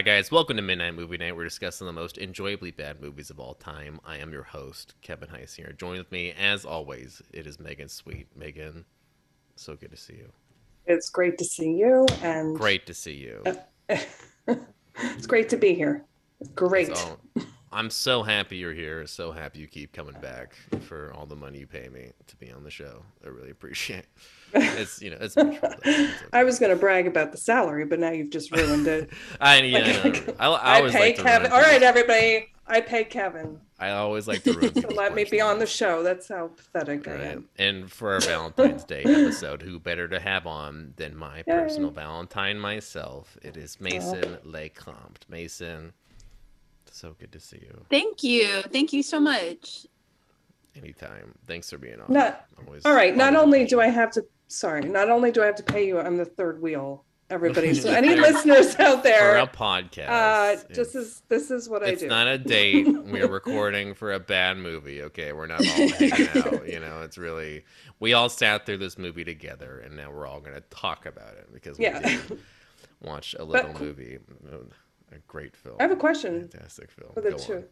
Hi, guys. Welcome to Midnight Movie Night. We're discussing the most enjoyably bad movies of all time. I am your host, Kevin Heiss here. Joined with me, as always, it is Megan Sweet. Megan, so good to see you. It's great to see you, and Great to see you. Uh, it's great to be here. Great. So, I'm so happy you're here. So happy you keep coming back for all the money you pay me to be on the show. I really appreciate it. It's, you know, it's much okay. I was going to brag about the salary, but now you've just ruined it. I, yeah, Like, no, no. I, I I, always pay like to Kevin. All right, everybody. I pay Kevin I always like to ruin to people's let me be on the show. That's how pathetic I am. And for our Valentine's Day episode, who better to have on than my personal Valentine myself? It is Mason Lecomte. Mason, so good to see you. Thank you. Thank you so much. Anytime. Thanks for being on. Not- Always, All right. Not only do I have to, sorry, not only do I have to pay you, I'm the third wheel. Everybody. So any listeners out it. for there, a podcast. uh, it's- this is this is what I it's do. not a date. We're recording for a bad movie. Okay, we're not all hanging out. You know, it's really we all sat through this movie together, and now we're all going to talk about it because we Yeah. did watch a little But- movie, a great film. I have a question Fantastic film. for the Go two. on.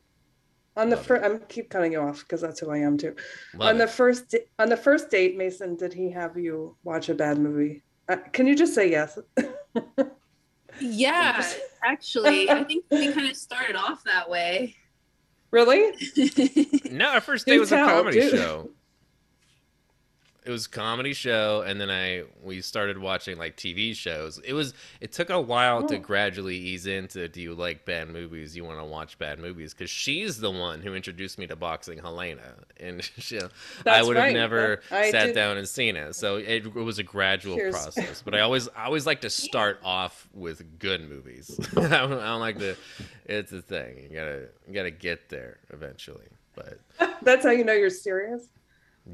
On the first, I'm keep cutting you off because that's who I am too. Love on the it. first di- on the first date, Mason, did he have you watch a bad movie? Uh, can you just say yes? Yeah, actually, I think we kind of started off that way. really? No, our first Do date was a comedy do. show. It was a comedy show, and then I we started watching like TV shows. It was it took a while to Oh. gradually ease into do you like bad movies? You want to watch bad movies because she's the one who introduced me to boxing, Helena, and she, I would have right. never I sat did- down and seen it. So it, it was a gradual process. But I always I always like to start off with good movies. I, don't, I don't like to. It's a thing. You gotta you gotta get there eventually. But That's how you know you're serious.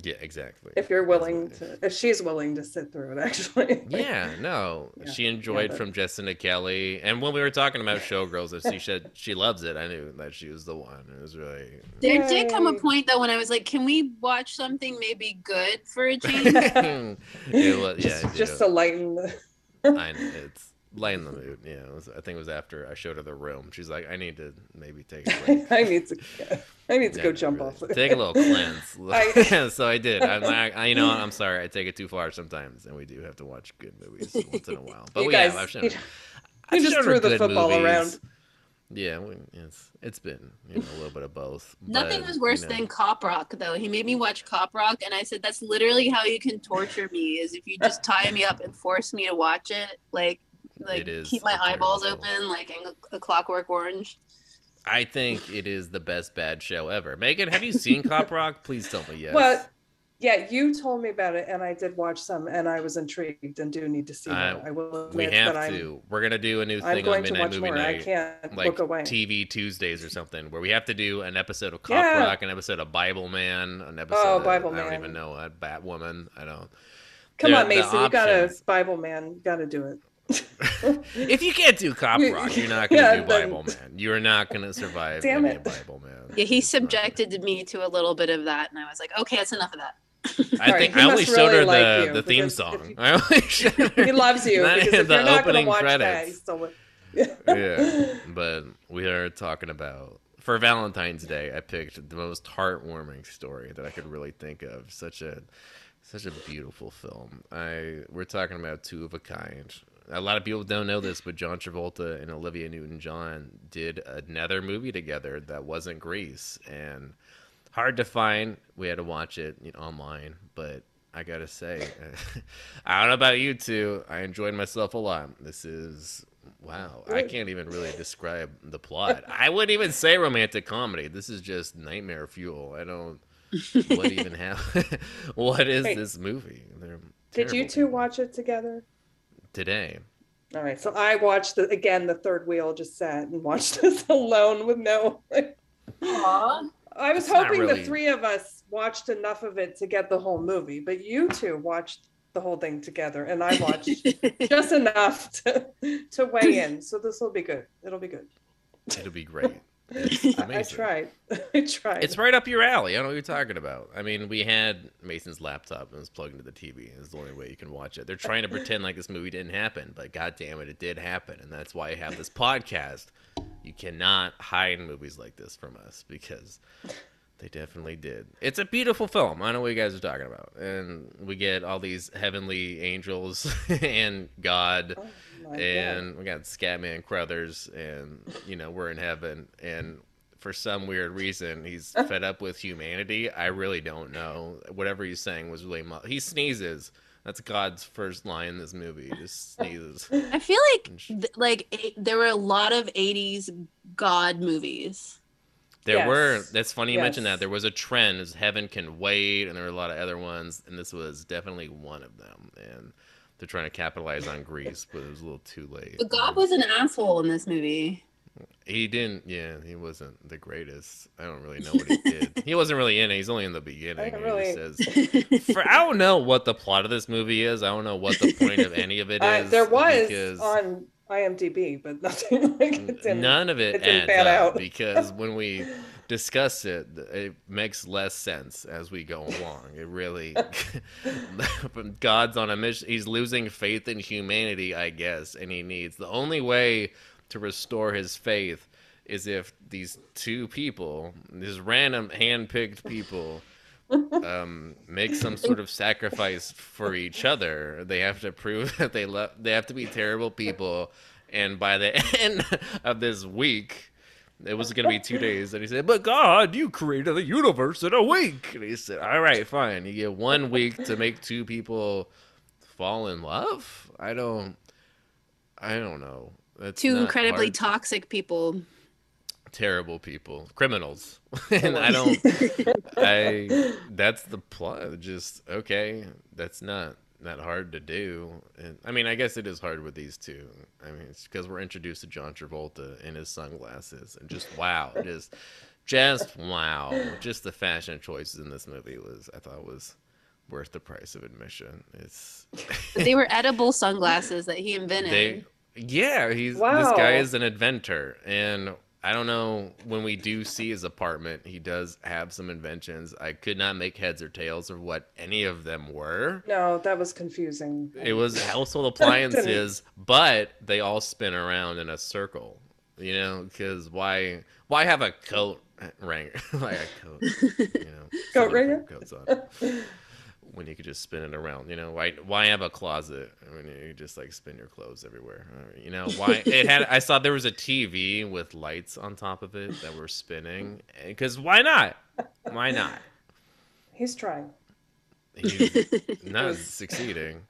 Yeah, exactly. If you're willing to, if she's willing to sit through it, actually. it is. Yeah, no. Yeah, She enjoyed but- from Jessica Kelly, and when we were talking about Showgirls, that she said she loves it. I knew that she was the one. It was really. There did come a point though when I was like, "Can we watch something maybe good for a change?" it was, yeah, just, I just to lighten the. I know, it's lighten the mood. Yeah, it was, I think it was after I showed her the room. She's like, I need to maybe take a break. I need to. I need to Yeah, go jump really. off. Take a little cleanse. I- so I did. I'm like, I, you know, I'm sorry. I take it too far sometimes, and we do have to watch good movies once in a while. But You we guys- have. I've shown you- her- I've just shown threw the football movies. around. Yeah, we, it's it's been you know a little bit of both. Nothing but, was worse you know, than Cop Rock though. He made me watch Cop Rock, and I said, "That's literally how you can torture me is if you just tie me up and force me to watch it, like." Like It is keep my a terrible eyeballs open, like in a, a Clockwork Orange. I think it is the best bad show ever. Megan, have you seen Cop Rock? Please tell me yes. Well, yeah, you told me about it, and I did watch some, and I was intrigued and do need to see Uh. I will we have that I'm, to. We're gonna do a new I'm thing on going to Midnight watch Movie more. I Night. can't like look away. TV Tuesdays or something, where we have to do an episode of Cop Yeah. Rock, an episode of Bible Man, an episode Oh, of Bible I don't even know what Batwoman. I don't. Come There- on, Mason, you got a. Bible man. Got to do it. If you can't do Cop You- Rock, you're not gonna yeah, do then- Bible Man. You're not gonna survive Damn any it. Bible Man. Yeah, he It's not gonna- subjected me to a little bit of that, and I was like, "Okay, that's enough of that." I All think right, he I only must showed her really like the, you, the theme song. you- I only showed her He loves you not because if the you're not going opening to watch that, credits. he's still. yeah, but we are talking about for Valentine's Day. I picked the most heartwarming story that I could really think of. Such a such a beautiful film. I we're talking about two of a kind. A lot of people don't know this, but John Travolta and Olivia Newton-John did another movie together that wasn't Grease, and hard to find. We had to watch it you know, online, but I gotta say, I don't know about you two. I enjoyed myself a lot. This is wow. I can't even really describe the plot. I wouldn't even say romantic comedy. This is just nightmare fuel. I don't. What even happened? what is Wait. this movie? They're Did you two watch it together? Today? All right, so I watched the again. The third wheel just sat and watched this alone with no. Aww. I was It's hoping really- the three of us watched enough of it to get the whole movie, but you two watched the whole thing together, and I watched just enough to to weigh in. So this will be good. It'll be good. It'll be great. I, I tried. I tried. It's right up your alley. I don't know what you're talking about. I mean, we had Mason's laptop and it was plugged into the TV. It's the only way you can watch it. They're trying to pretend like this movie didn't happen, but god damn it, it did happen. And that's why I have this podcast. You cannot hide movies like this from us because they definitely did. It's a beautiful film. I know what you guys are talking about. And we get all these heavenly angels and God Oh my God. and we got Scatman Crothers, and you know we're in heaven, and for some weird reason he's fed up with humanity. I really don't know. Whatever he's saying was really mu- he sneezes. That's God's first line in this movie. He just sneezes. I feel like th- like it, there were a lot of '80s God movies. There Yes. were. That's funny you mentioned that. There was a trend. As Heaven Can Wait, and there were a lot of other ones, and this was definitely one of them. And they're trying to capitalize on Grease, but it was a little too late. But God was an asshole in this movie. He didn't. Yeah, he wasn't the greatest. I don't really know what he did. he wasn't really in it. He's only in the beginning. He really- says, for, I don't know what the plot of this movie is. I don't know what the point of any of it is. Uh, there was because on IMDb, but nothing like none of it, it didn't adds pan out. because when we discuss it, it makes less sense as we go along. It really, God's on a mission. He's losing faith in humanity, I guess, and he needs the only way to restore his faith is if these two people, these random hand-picked people. Um, make some sort of sacrifice for each other. They have to prove that they love. They have to be terrible people, and by the end of this week, it was going to be two days. And he said, "But God, you created the universe in a week." And he said, "All right, fine. You get one week to make two people fall in love. I don't. I don't know. That's Two incredibly hard. toxic people. Terrible people, criminals, and I don't." I that's the plot. Just okay, that's not that hard to do. And I mean, I guess it is hard with these two. I mean, it's because we're introduced to John Travolta in his sunglasses, and just wow, just just wow, just the fashion choices in this movie was I thought was worth the price of admission. It's But they were edible sunglasses that he invented. they yeah he's this guy is an inventor and i don't know when we do see his apartment he does have some inventions i could not make heads or tails of what any of them were No, that was confusing. it was household appliances but they all spin around in a circle you know because why why have a coat ring like a coat you know Coat ringer? coats on when you could just spin it around. You know, why why have a closet when you just like spin your clothes everywhere? You know, why it had I saw there was a TV with lights on top of it that were spinning eh, because why not? Why not? He's trying. He's not succeeding.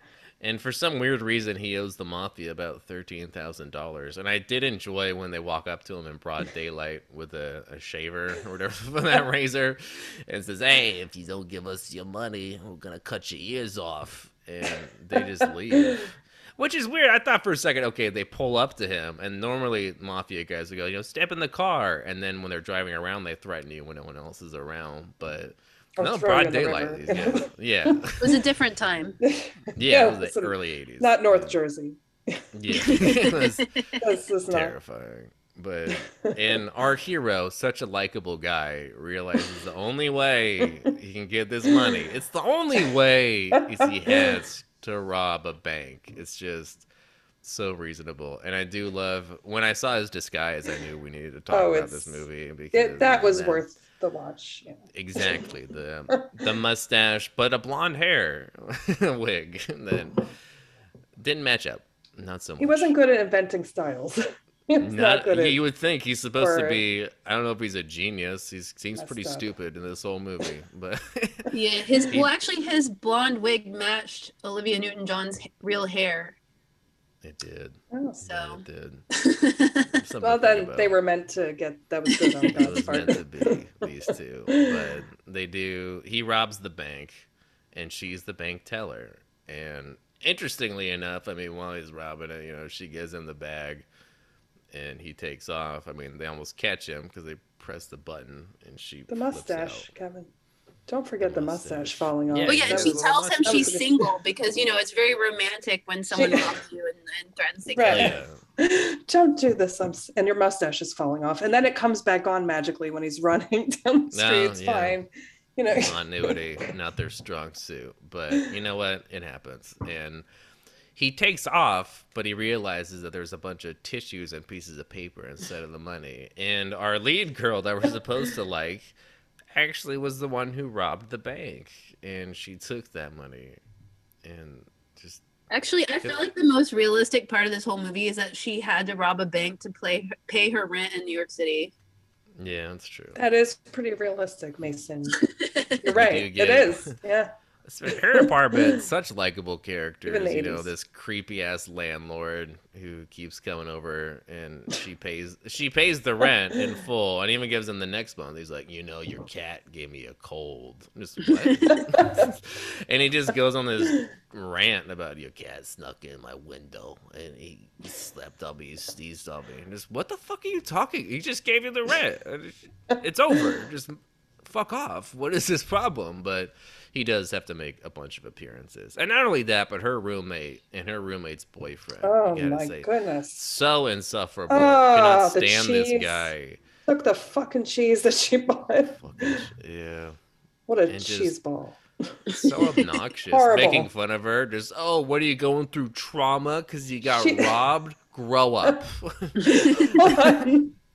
And for some weird reason, he owes the mafia about thirteen thousand dollars. And I did enjoy when they walk up to him in broad daylight with a, a shaver or whatever with that razor, and says, "Hey, if you don't give us your money, we're gonna cut your ears off." And they just leave. Which is weird. I thought for a second, okay, they pull up to him, and normally mafia guys would go, you know, step in the car, and then when they're driving around, they threaten you when no one else is around. But no, broad you in the daylight. river. These guys. Yeah, It was a different time. yeah, Yeah, it was the sort early '80s. Not North Jersey. Yeah, it was This is not. terrifying. But and our hero, such a likable guy, realizes the only way he can get this money. It's the only way is he has to rob a bank. It's just so reasonable, and I do love when I saw his disguise. I knew we needed to talk Oh, about this movie because It, that was that's- worth the watch. Yeah. exactly the the mustache, but a blonde hair wig that didn't match up. Not so much. He wasn't good at inventing styles. not, Not, good you would think he's supposed to be. I don't know if he's a genius. He seems pretty up. stupid in this whole movie, but Yeah, his He- well, actually, his blonde wig matched Olivia Newton-John's real hair. It did. Oh. So, It did. Well, to think then they were meant to get. That was good on It God's was part. meant to be these two, but they do. He robs the bank, and she's the bank teller. And interestingly enough, I mean, while he's robbing it, you know, she gives him the bag, and he takes off. I mean, they almost catch him because they press the button, and she The flips mustache, out. Kevin. Don't forget the Mustache. mustache falling off. Yeah, Well, yeah, and she tells him she's single because you know it's very romantic when someone She- robs you and, and threatens to Right. kill you. Yeah. Don't do this. I'm and your mustache is falling off. And then it comes back on magically when he's running down the No, street. It's yeah. fine. You know. continuity, not their strong suit. But you know what? It happens. And he takes off, but he realizes that there's a bunch of tissues and pieces of paper instead of the money. And our lead girl that we're supposed to like actually was the one who robbed the bank. And she took that money and just Actually, I feel like the most realistic part of this whole movie is that she had to rob a bank to play, pay her rent in New York City. yeah, that's true. That is pretty realistic, Mason. You're right. get It it. is. Yeah. Her apartment, such likable characters. You know, this creepy ass landlord who keeps coming over and she pays she pays the rent in full and even gives him the next month. He's like, you know, your cat gave me a cold. Just and he just goes on this rant about your cat snuck in my window and he slept on me, he sneezed on me. And just what the fuck are you talking? He just gave you the rent. It's over. Just fuck off. What is this problem? But he does have to make a bunch of appearances. And not only that, but her roommate and her roommate's boyfriend. Oh my say, goodness. So insufferable. Oh, Cannot the stand this guy. Look the fucking cheese that she bought. Fucking, yeah. What a And just- cheese ball. So obnoxious. Making fun of her. Just, oh, what are you going through trauma because you got She- robbed? Grow up.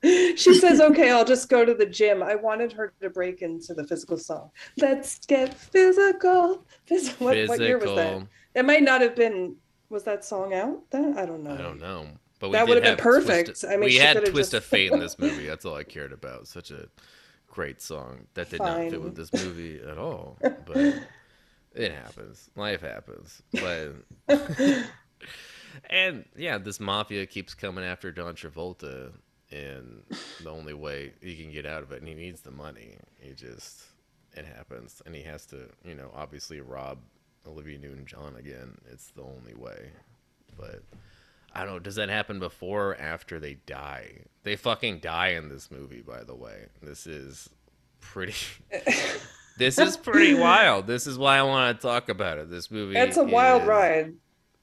She says, okay, I'll just go to the gym. I wanted her to break into the physical song. Let's get physical. Phys- what, what year was that? It might not have been, was that song out then? I don't know. I don't know. But That would have been perfect. of- I mean, we had Twist just- of Fate in this movie. That's all I cared about. Such a great song that did not fit with this movie at all. But it happens. Life happens. But and yeah, this mafia keeps coming after Don Travolta, and the only way he can get out of it, and he needs the money. He just it happens, and he has to, you know, obviously rob Olivia Newton-John again. It's the only way, but. I don't know. Does that happen before or after they die? They fucking die in this movie, by the way. This is pretty. this is pretty wild. This is why I want to talk about it. This movie. It's a wild ride.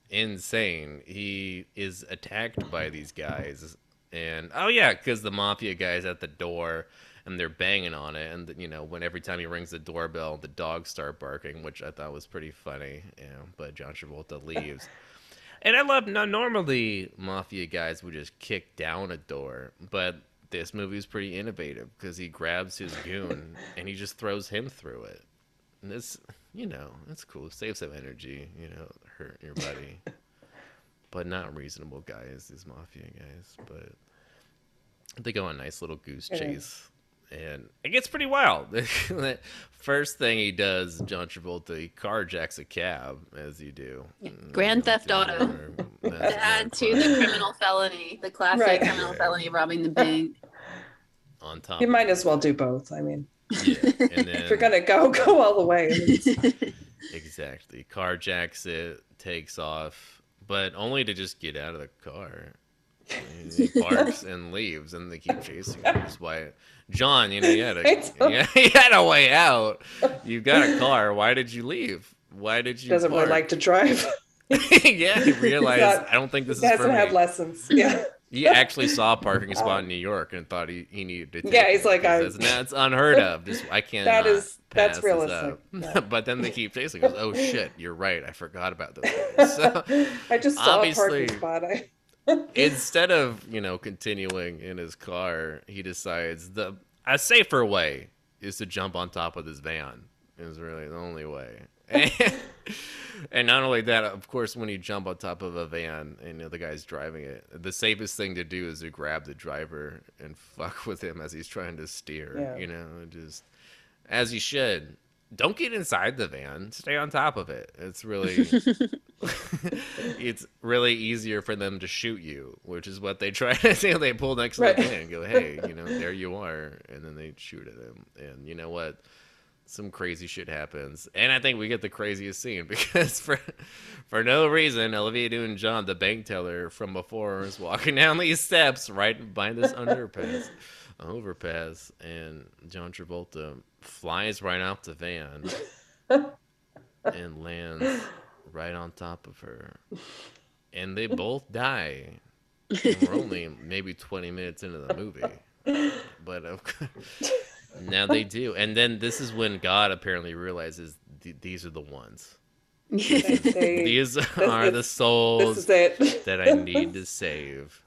Insane. He is attacked by these guys, and oh yeah, because the mafia guys at the door. And they're banging on it, and you know when every time he rings the doorbell, the dogs start barking, which I thought was pretty funny. You know, but John Travolta leaves. And I love no normally mafia guys would just kick down a door, but this movie is pretty innovative because he grabs his goon and he just throws him through it. And this, you know, that's cool. Save some energy, you know, hurt your buddy. but not reasonable guys, these mafia guys. But they go on a nice little goose Yeah. chase. And it gets pretty wild. First thing he does, John Travolta, he carjacks a cab, as you do. Grand Mm, Theft Auto. That's To add to the criminal felony, the classic Right. criminal felony robbing the bank. on top. You might as well do both. I mean, Yeah, and then if you're gonna go, go all the way. exactly carjacks it, takes off, but only to just get out of the car. And he parks and leaves, and they keep chasing him. That's why, John, you know, you had a you had a way out. You got a car. Why did you leave? Why did you? Doesn't really like to drive. yeah, he realized. not- I don't think this He is had me. lessons. Yeah. He actually saw a parking spot in New York and thought he, he needed to. Take Yeah, he's like, I- that's, unheard of. Just I can't. That is- that's this realistic. Yeah. but then they keep chasing. Goes, oh shit, you're right. I forgot about those guys. So I just saw a parking spot. I, instead of you know continuing in his car, he decides the a safer way is to jump on top of this van. Is really the only way. And, and not only that, of course, when you jump on top of a van and you know the guy's driving it, the safest thing to do is to grab the driver and fuck with him as he's trying to steer. Yeah. You know, just as you should. Don't get inside the van. Stay on top of it. It's really it's really easier for them to shoot you, which is what they try to do. They pull next Right. to the van and go, "Hey, you know, there you are," and then they shoot at him. And you know what? Some crazy shit happens, and I think we get the craziest scene because for for no reason, Olivia Newton-John, the bank teller from before, is walking down these steps right behind this underpass. overpass, and John Travolta flies right off the van and lands right on top of her, and they both die. And we're only maybe 20 minutes into the movie, but of now they do. And then this is when God apparently realizes th- these are the ones. They- These are the souls that I need to save.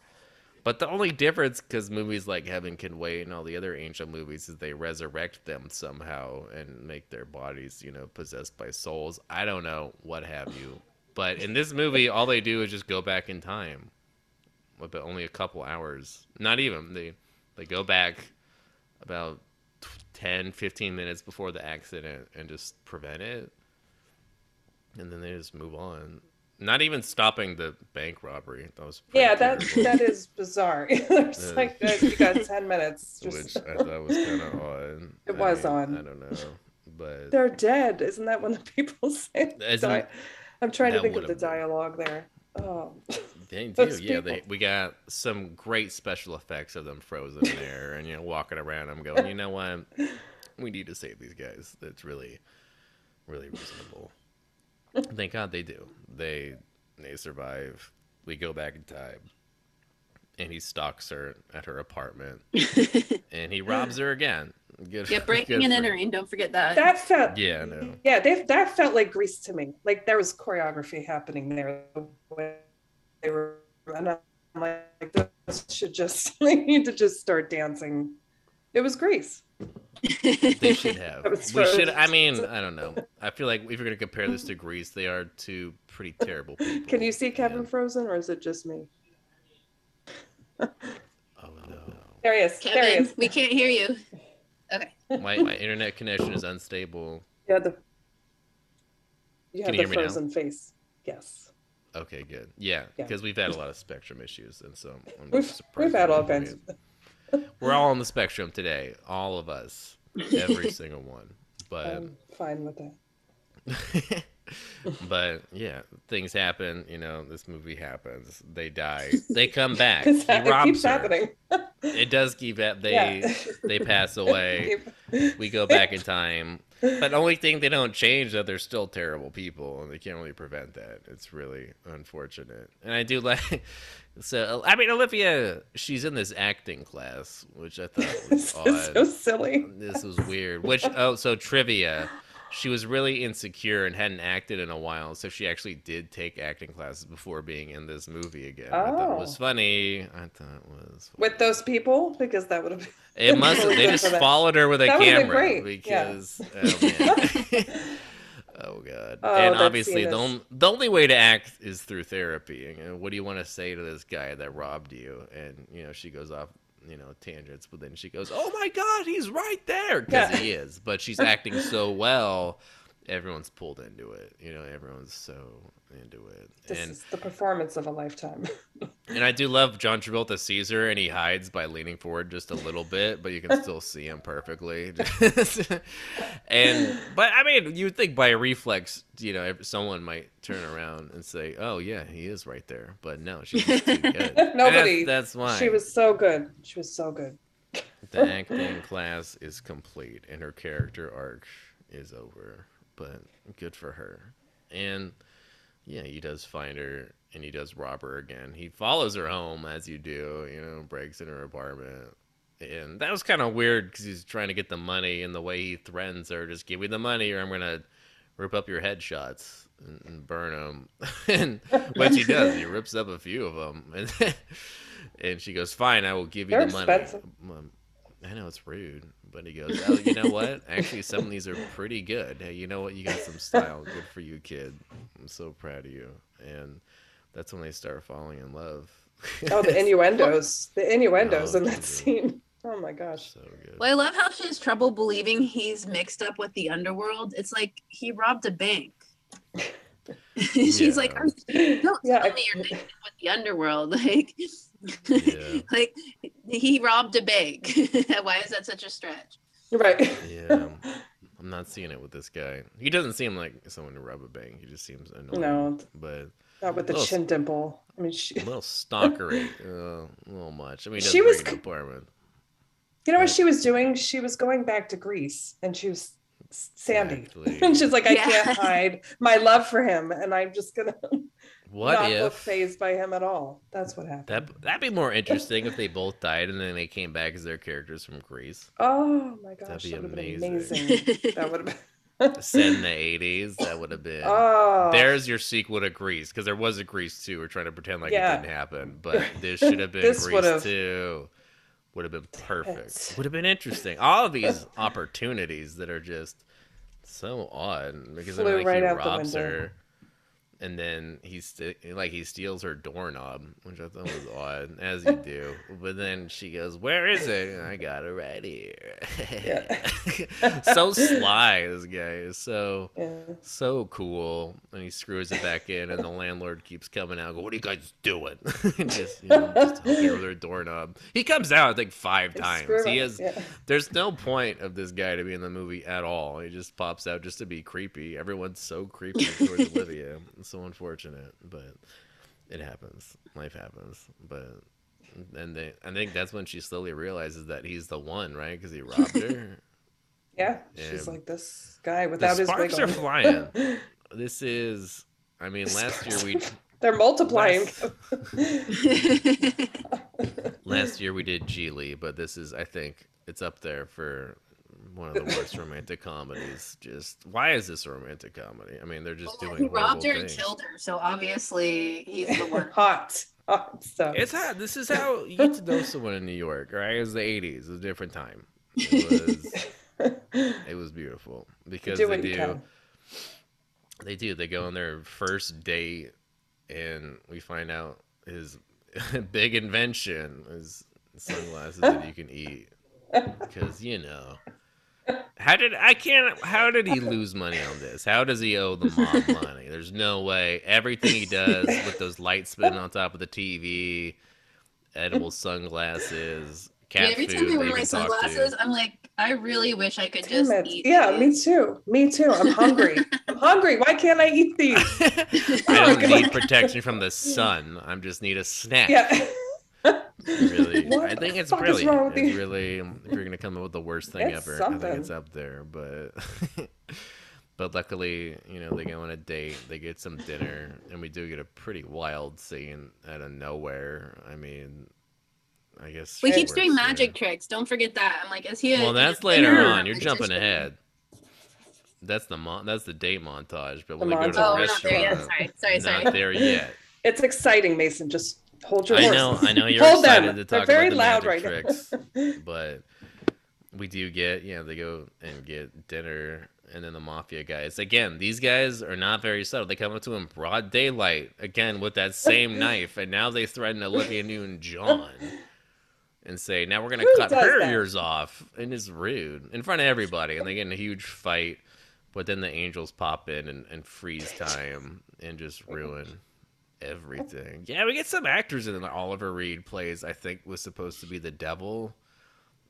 But the only difference, because movies like Heaven Can Wait and all the other angel movies, is they resurrect them somehow and make their bodies, you know, possessed by souls. I don't know what have you. But in this movie, all they do is just go back in time. But only a couple hours. Not even. They they go back about 10, 15 minutes before the accident and just prevent it. And then they just move on. Not even stopping the bank robbery. That was Yeah, that terrible. that is bizarre. There's Yeah. like uh, you got ten minutes. which Just I thought was kind of odd. It I was mean, odd. I don't know, but they're dead. Isn't that when the people say? I'm trying to think of the dialogue there. Oh, they do. those Yeah, they, we got some great special effects of them frozen there, and you know, walking around. I'm going, you know what? We need to save these guys. That's really, really reasonable. Thank God they do. They they survive. We go back in time, and he stalks her at her apartment, and he robs her again. Good, yeah, breaking and for- entering. Don't forget that. that felt. Yeah, no. Yeah, they, that felt like Grease to me. Like there was choreography happening there. When they were, and I'm like, this should just. They need to just start dancing. It was Grease. They should have. That was We should. I mean, I don't know. I feel like if you're gonna compare this to Grease, they are two pretty terrible people. Can you see Kevin and- Frozen, or is it just me? Oh no. There he is. there he Kevin, is. we can't hear you. Okay. My my internet connection is unstable. You had the. You Can have you the hear me now? frozen face. Yes. Okay, good. Yeah, Yeah. because we've had a lot of spectrum issues, and so I'm We've, we've had all kinds. We're all on the spectrum today, all of us, every single one. But I'm fine with that. but yeah, things happen. You know, this movie happens. They die. They come back. He it keeps her. happening. It does keep it. They Yeah. they pass away. We go back in time. But the only thing they don't change that they're still terrible people, and they can't really prevent that. It's really unfortunate. And I do like. So I mean, Olivia, she's in this acting class, which I thought was This is odd. so silly. This was weird. Which oh, so trivia. She was really insecure and hadn't acted in a while, so she actually did take acting classes before being in this movie again. Oh. I thought it was Oh. funny. I thought it was With those people, because that would have been. it must. They just followed her with a That camera great, yeah. because. Oh, man. oh god. Oh, and obviously, the, on- the only way to act is through therapy. And what do you want to say to this guy that robbed you? And you know, she goes off. You know, tangents, but then she goes, "Oh my God, he's right there!" Because Yeah. he is. But she's acting so well, everyone's pulled into it. You know, everyone's so into it. This and is the performance of a lifetime. and I do love John Travolta Caesar, and he hides by leaning forward just a little bit, but you can still see him perfectly. and but I mean, you'd think by reflex, you know, someone might turn around and say, "Oh yeah, he is right there," but no, she's too good. Nobody- That's, that's why She was so good. She was so good. the acting class is complete and her character arc is over. But good for her. And yeah, he does find her and he does rob her again. He follows her home as you do, you know, breaks in her apartment. And that was kind of weird because he's trying to get the money, and the way he threatens her, just give me the money or I'm going to rip up your headshots and, and burn them. and what she does, he rips up a few of them. And, and she goes, Fine, I will give you They're the money. expensive. I know it's rude, but he goes, "Oh, you know what? Actually, some of these are pretty good. Hey, you know what? You got some style. Good for you, kid. I'm so proud of you." And that's when they start falling in love. Oh, the innuendos. The innuendos Oh, in that Jesus. scene. Oh my gosh. so good. Well, I love how she has trouble believing he's mixed up with the underworld. It's like he robbed a bank. She's like, Yeah. "I'm- don't Yeah, tell I- me you're mixed up with the underworld. Like, Yeah. like he robbed a bank. Why is that such a stretch? Right. Yeah, I'm not seeing it with this guy. He doesn't seem like someone to rob a bank. He just seems annoying. No. but Not with the Well, chin dimple. I mean, she, a little stalkery, uh, a little much. I mean, She was break an c- apartment. You know what she was doing? She was going back to Grease and she was Sandy. Exactly. and she's like, I Yeah. can't hide my love for him. And I'm just going to What not look if phased by him at all. That's what happened. that that'd be more interesting if they both died and then they came back as their characters from Grease. oh my gosh. that would be been amazing. amazing. that would have been. Set in the eighties, that would have been Oh, There's your sequel to Grease, because there was a Grease 2. We're trying to pretend like Yeah. it didn't happen, but this should have been This Grease would've- 2. Would have been perfect. it. Would have been interesting. All of these opportunities that are just so odd because then Flew like right he out the robs window. her, and then he's st- like he steals her doorknob, which I thought was odd, as you do. But then she goes, "Where is it?" I got it right here. so sly, this guy is so yeah. so cool. And he screws it back in, and the landlord keeps coming out. Go, what are you guys doing? Just, you know, just their doorknob. He comes out, I think, five times. Screw He has. Yeah. There's no point of this guy to be in the movie at all. He just pops out just to be creepy. Everyone's so creepy towards Olivia. It's so unfortunate, but it happens. Life happens. But and they, I think that's when she slowly realizes that he's the one, right? Because he robbed her. Yeah. She's like this guy without the his sparks wig are flying. This is, I mean, last year we They're multiplying. last, last year we did Gigli, but this is, I think, it's up there for one of the worst romantic comedies. Just why is this a romantic comedy? I mean, they're just Well, doing he robbed her horrible and killed her, so obviously he's the worst. hot, hot stuff. It's hot. This is how you get to know someone in New York, right? It was the '80s. It was a different time. It was, it was beautiful because do they do. can. They do. They go on their first date, and we find out his big invention is sunglasses that you can eat. Because you know, how did I can't? How did he lose money on this? How does he owe the mom money? There's no way. Everything he does with those lights spinning on top of the TV, edible sunglasses, cat Every food. time I wear my can talk to. sunglasses, I'm like, I really wish I could Damn just it. eat. Yeah, me too. Me too. I'm hungry. I'm hungry. Why can't I eat these? I don't need protection from the sun. I just need a snack. Yeah. Really What i think it's fuck is brilliant wrong with it's really um, if you're gonna come up with the worst thing It's ever i think it's up there but but luckily you know they go on a date they get some dinner and we do get a pretty wild scene out of nowhere i mean i guess Well, he keeps doing works there. magic tricks. Don't forget that. I'm like, is he? A, well that's is he a later dinner on you're jumping ahead that's the mon- that's the date montage but The when they go to the Oh, we're not there yet. restaurant Sorry, sorry, sorry. there yet It's exciting, Mason. Just hold your I horses. know, I know you're Hold excited them. to They're very about the loud magic right tricks, but we do get, yeah, they go and get dinner, and then the mafia guys. Again, these guys are not very subtle. They come up to him broad daylight, again with that same knife, and now they threaten Olivia Newton-John and say, "Now we're gonna Who cut her that? ears off," and it's rude in front of everybody, and they get in a huge fight. But then the angels pop in and, and freeze time and just oh ruin everything. Yeah, we get some actors in it. Oliver Reed plays, I think, was supposed to be the devil.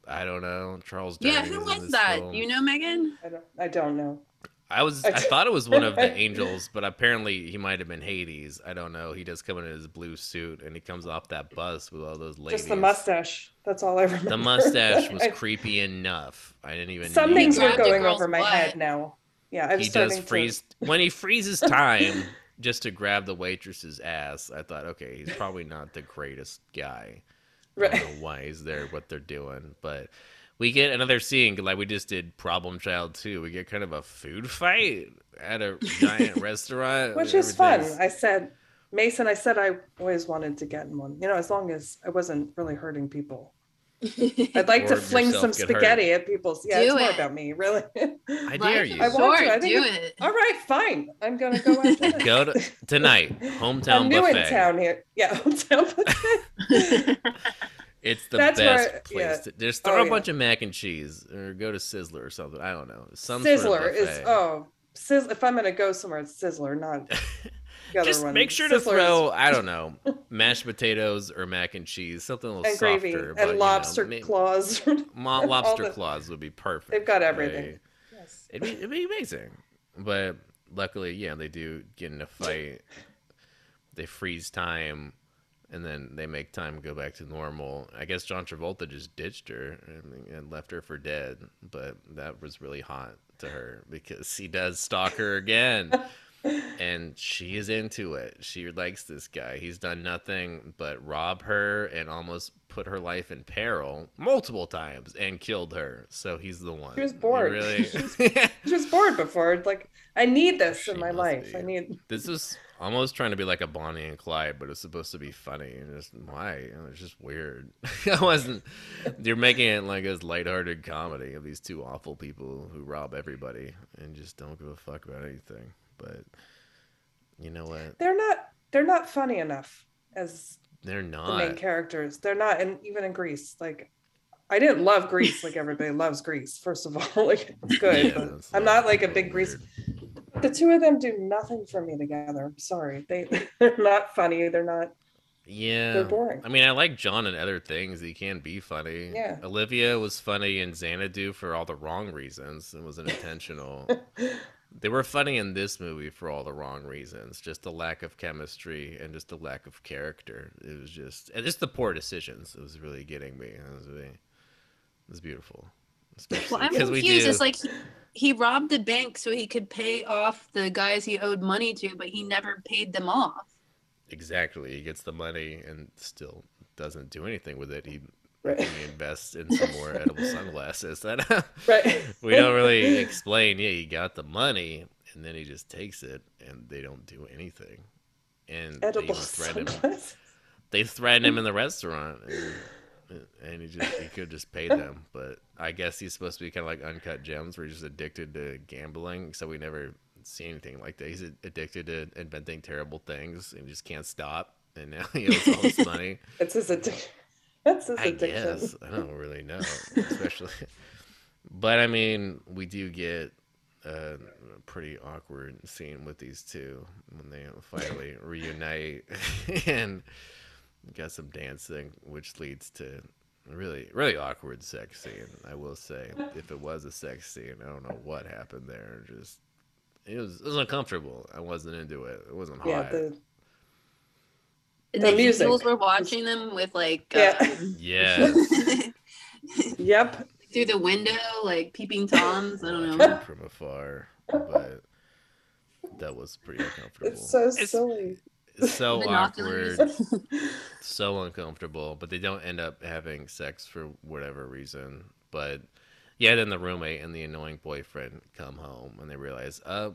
I don't know. Charles. Yeah, Durning who in was that? film. You know, Megan? I don't, I don't know. I was. I thought it was one of the angels, but apparently he might have been Hades. I don't know. He does come in his blue suit, and he comes off that bus with all those ladies. Just the mustache. That's all I remember. The mustache was creepy enough. I didn't even. Some things that. were grabbed going over my butt. head now. Yeah, I'm he does freeze when he freezes time just to grab the waitress's ass. I thought, okay, he's probably not the greatest guy. to. I don't Right. know why he's there, what they're doing, but we get another scene like we just did Problem Child 2. We get kind of a food fight at a giant restaurant, Which is fun. I said, Mason, I said I always wanted to get in one. You know, as long as I wasn't really hurting people. I'd like to fling some get hurt. spaghetti at people's. Yeah, Do it's more about me, really. I dare you. I want to. Sure, I think do it- it. All right, fine. I'm gonna go after this. Go to tonight, hometown I'm new buffet. in town here. Yeah, hometown buffet. It's the That's best where- place. yeah. To, just Oh, throw a yeah. bunch of mac and cheese, or go to Sizzler or something. I don't know. Some sort of Sizzler is oh, Sizz, if I'm gonna go somewhere, it's Sizzler, not the other Just one. make sure to Sizzler throw, I don't know, mashed potatoes or mac and cheese, something a little and softer. gravy but, you and know, lobster may- claws. mo- lobster the- claws would be perfect. They've got everything. right? Yes. It'd be, it'd be amazing. But luckily, yeah, they do get in a fight. They freeze time. and then they make time go back to normal. I guess John Travolta just ditched her and, and left her for dead, but that was really hot to her because he does stalk her again. And she is into it. She likes this guy. He's done nothing but rob her and almost put her life in peril multiple times and killed her. So he's the one. She was bored. Really? She was bored before. Like, I need this She in my life. be. I need. this is almost trying to be like a Bonnie and Clyde, but it's supposed to be funny. And just why? It's just weird. I wasn't. You're making it like a lighthearted comedy of these two awful people who rob everybody and just don't give a fuck about anything. But you know what? They're not. They're not funny enough as They're not the main characters. They're not, and even in Grease, like. I didn't love Grease like everybody loves Grease. First of all, like it's good. Yeah, but I'm not like a big Grease. The two of them do nothing for me together. I'm sorry. They they're not funny. They're not. Yeah. They're boring. I mean, I like John and other things. He can be funny. Yeah. Olivia was funny in Xanadu for all the wrong reasons. It wasn't intentional. They were funny in this movie for all the wrong reasons. Just the lack of chemistry and just the lack of character. It was just, and just the poor decisions. It was really getting me. It was, really, it was beautiful. Especially Well, I'm confused. It's like he, he robbed the bank so he could pay off the guys he owed money to, but he never paid them off. exactly. He gets the money and still doesn't do anything with it. He, Right. he invests in some more edible sunglasses. That Right. we don't really explain. Yeah, he got the money, and then he just takes it, and they don't do anything. And they Edible even threaten him. sunglasses. They threaten him in the restaurant, and, and he just he could just pay them. But I guess he's supposed to be kind of like uncut gems, where he's just addicted to gambling. So we never see anything like that. He's addicted to inventing terrible things, and just can't stop. And now he owes all this money. It's his addiction. That's his I addiction. guess I don't really know, especially. But I mean, we do get a pretty awkward scene with these two when they finally reunite, and got some dancing, which leads to really, really awkward sex scene. I will say, if it was a sex scene, I don't know what happened there. Just it was it was uncomfortable. I wasn't into it. It wasn't Yeah. hot. The, The the, music. Eagles were watching them with like Yeah. um, Yeah, yep. through the window, like peeping toms. I don't know. from afar, but that was pretty uncomfortable. It's so It's- silly. It's so awkward, so uncomfortable, but they don't end up having sex for whatever reason. But yeah, then the roommate and the annoying boyfriend come home and they realize, oh,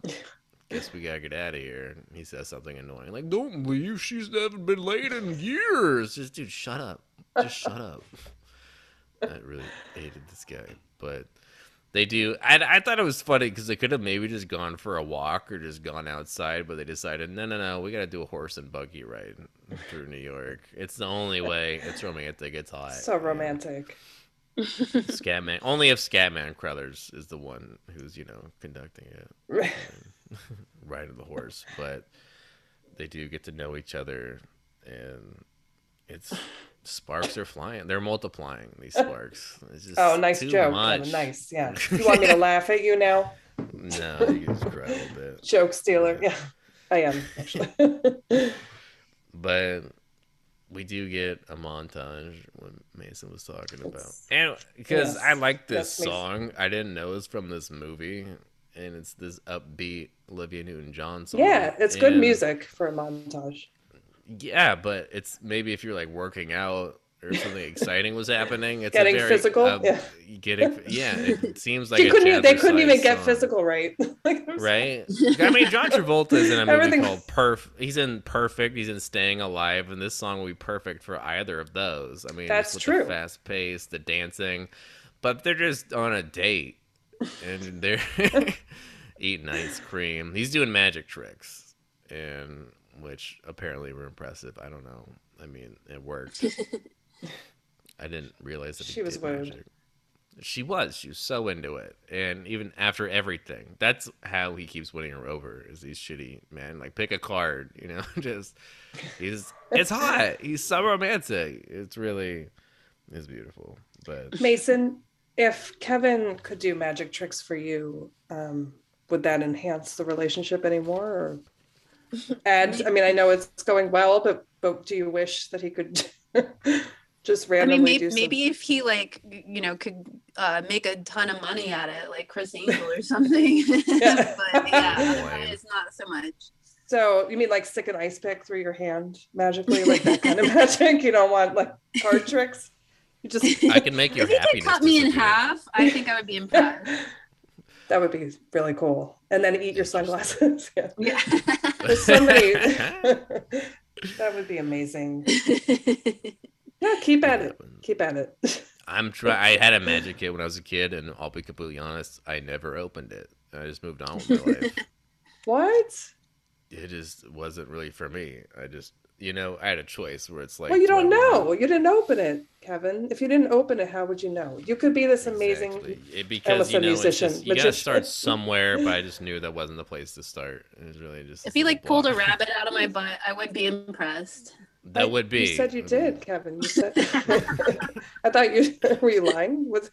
guess we gotta get out of here. And he says something annoying, like, "Don't leave. She's never been laid in years." Just, dude, shut up. Just shut up. I really hated this guy, but they do. I, I thought it was funny because they could have maybe just gone for a walk or just gone outside, but they decided, no, no, no, we got to do a horse and buggy ride through New York. It's the only way. It's romantic. It's hot. So romantic. Scatman. Only if Scatman Crothers is the one who's you know conducting it. riding the horse. But they do get to know each other, and it's sparks are flying. They're multiplying these sparks. It's just Oh, nice joke. Oh, much. Nice. Yeah. You want me to laugh at you now? No, you just cry a little bit. Joke stealer. Yeah. I am actually. But we do get a montage when Mason was talking about, and because yes, I like this song, I didn't know it was from this movie, and it's this upbeat Olivia Newton-John song. yeah, it's good music for a montage. Yeah, but it's maybe if you're like working out or something exciting was happening. It's a Getting very, physical? Yeah. Getting yeah, it seems like couldn't. They couldn't even get song. physical right. like, Right? I mean, John Travolta is in a movie Everything- called Perf. He's in Perfect. He's in Staying Alive, and this song will be perfect for either of those. I mean, That's true. The fast pace, the dancing, but they're just on a date, and they're eating ice cream. He's doing magic tricks, and which apparently were impressive. I don't know. I mean, it worked. I didn't realize that She was did magic. She was. She was so into it, and even after everything, that's how he keeps winning her over. Is these shitty man? like pick a card, you know? Just he's it's hot. He's so romantic. It's really it's beautiful. But Mason, if Kevin could do magic tricks for you, um, would that enhance the relationship anymore? Or And I mean, I know it's going well, but but do you wish that he could just randomly? I mean, maybe, do some? maybe if he like you know could uh, make a ton of money at it, like Criss Angel or something. Yeah. but yeah, Lame. otherwise not so much. So you mean like stick an ice pick through your hand magically, like that kind of magic? You don't want like card tricks. You just I can make your if he happiness could cut me in half, I think I would be impressed. that would be really cool. And then eat your sunglasses. yeah. yeah. Somebody that would be amazing. Yeah, keep at it. Keep at it. I'm try. I had a magic kit when I was a kid, and I'll be completely honest, I never opened it. I just moved on with my life. What? It just wasn't really for me. I just, you know, I had a choice where it's like, well, you do I don't want- know. You didn't open it, Kevin. If you didn't open it, how would you know? You could be this amazing. Exactly. It, almost because a you know, musician, just, you gotta start somewhere. But I just knew that wasn't the place to start. It was really just if he like block. pulled a rabbit out of my butt, I would be impressed. That I- would be. You said you mm-hmm. did, Kevin. You said. I thought you were you lying. Was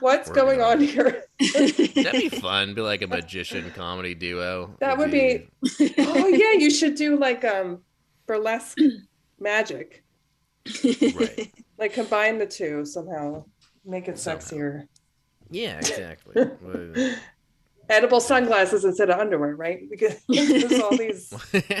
what's going on here? That'd be fun. Be like a magician comedy duo. That would be- Oh yeah, you should do like um burlesque magic. Right. Like combine the two somehow. Make it Somehow. sexier. Yeah, exactly. Edible sunglasses instead of underwear, right? Because there's all these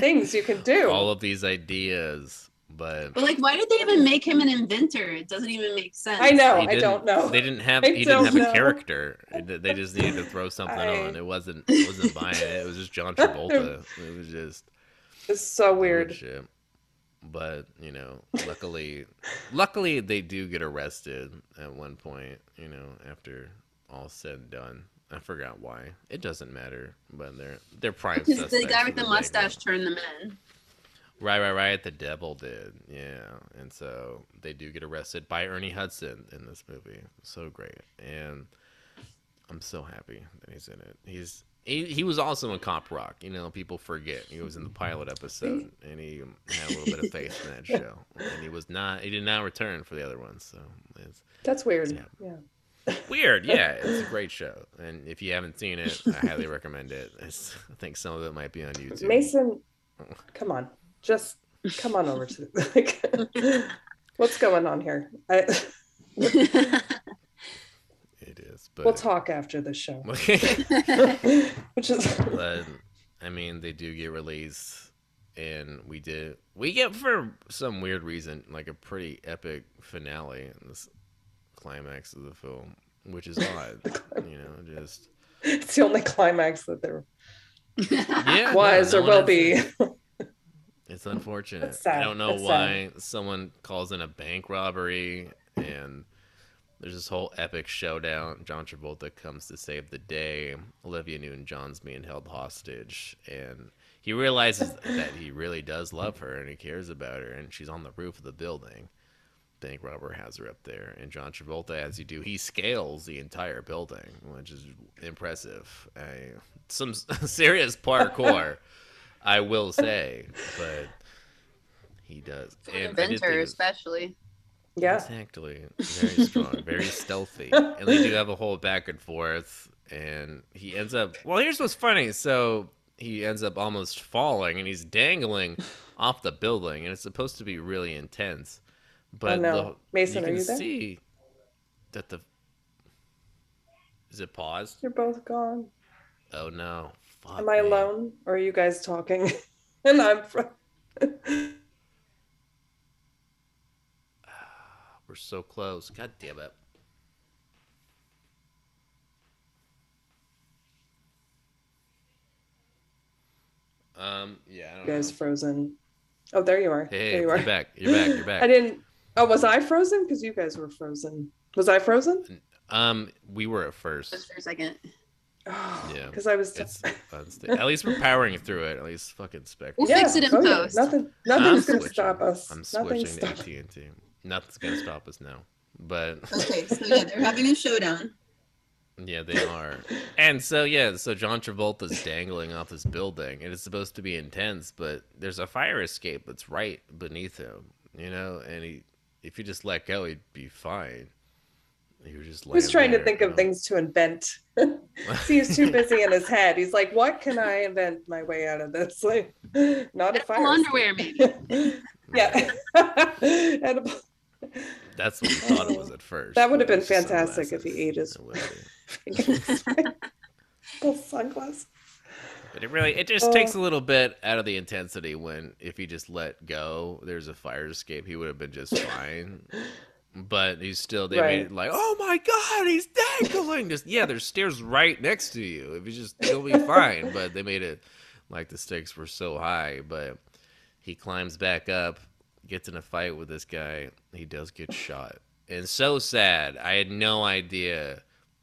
things you can do. all of these ideas, but But like, why did they even make him an inventor? It doesn't even make sense. I know. I don't know. They didn't have. I he didn't don't have a character. They just needed to throw something I- on. It wasn't. It wasn't buying it. It was just John Travolta. It was just It's so weird. shit. But you know, luckily, luckily they do get arrested at one point. You know, after all said and done. I forgot why. It doesn't matter. But they're they're prime Because the guy with the mustache turned them in. Right, right, right. The devil did, yeah. And so they do get arrested by Ernie Hudson in this movie. So great, and I'm so happy that he's in it. He's he, he was also in Cop Rock. You know, people forget he was in the pilot episode, and he had a little bit of face in that show. And he was not. He did not return for the other ones. So it's That's weird. Yeah. Yeah. weird. Yeah, it's a great show, and if you haven't seen it, I highly recommend it. It's, I think some of it might be on YouTube. Mason, come on. Just come on over to like what's going on here? I, It is, but we'll talk after the show. Which is but I mean, they do get released, and we did. We get for some weird reason like a pretty epic finale in this climax of the film, which is odd. you know, just it's the only climax that there yeah, was no, or no will be. It's unfortunate. Sad. I don't know That's why someone calls in a bank robbery and there's this whole epic showdown. John Travolta comes to save the day. Olivia Newton-John's being held hostage, and he realizes that he really does love her and he cares about her, and she's on the roof of the building. Bank robber has her up there, and John Travolta, as you do, he scales the entire building, which is impressive. I, some serious parkour. I will say, but he does. And I did think inventor, especially. Yeah. Exactly. Very strong, very stealthy. And they do have a whole back and forth. And he ends up. Well, here's what's funny. So he ends up almost falling and he's dangling off the building. And it's supposed to be really intense. But Oh, no. the, Mason, you are can you there? see that the. Is it paused? You're both gone. Oh no. Fuck Am I me. alone or are you guys talking? and I'm fr- We're so close. God damn it. Um, yeah, I don't you guys know. frozen. Oh, there you are. Hey, there you you're are. back. You're back. You're back. I didn't. Oh, was I frozen? Because you guys were frozen. Was I frozen? Um, we were at first. Just for a second. Oh, Yeah, Because I was. It's unsta- at least we're powering through it. At least fucking spec. We'll fix it in oh, yeah. Nothing. Nothing's gonna switching. stop us. I'm Nothing's switching to AT&T. Nothing's gonna stop us now. But Okay, so yeah, they're having a showdown. Yeah, they are. And so yeah, so John Travolta's dangling off this building and it's supposed to be intense, but there's a fire escape that's right beneath him, you know, and he if you just let go he'd be fine. He was just He was laying trying to think you of things to invent. See, he's too busy in his head. He's like, "What can I invent my way out of this? Like, not a Edible fire." underwear, maybe. yeah. Edible. That's what he thought it was at first. That would have been fantastic if he sunglasses. ate his- It would be. Sunglasses. But it really it just Oh. takes a little bit out of the intensity when if he just let go, there's a fire escape, he would have been just fine. But he's still they made Right. it like, oh my god, he's dangling. Just yeah, there's stairs right next to you. If you just you'll be fine. But they made it like the stakes were so high. But he climbs back up, gets in a fight with this guy. He does get shot. And so sad. I had no idea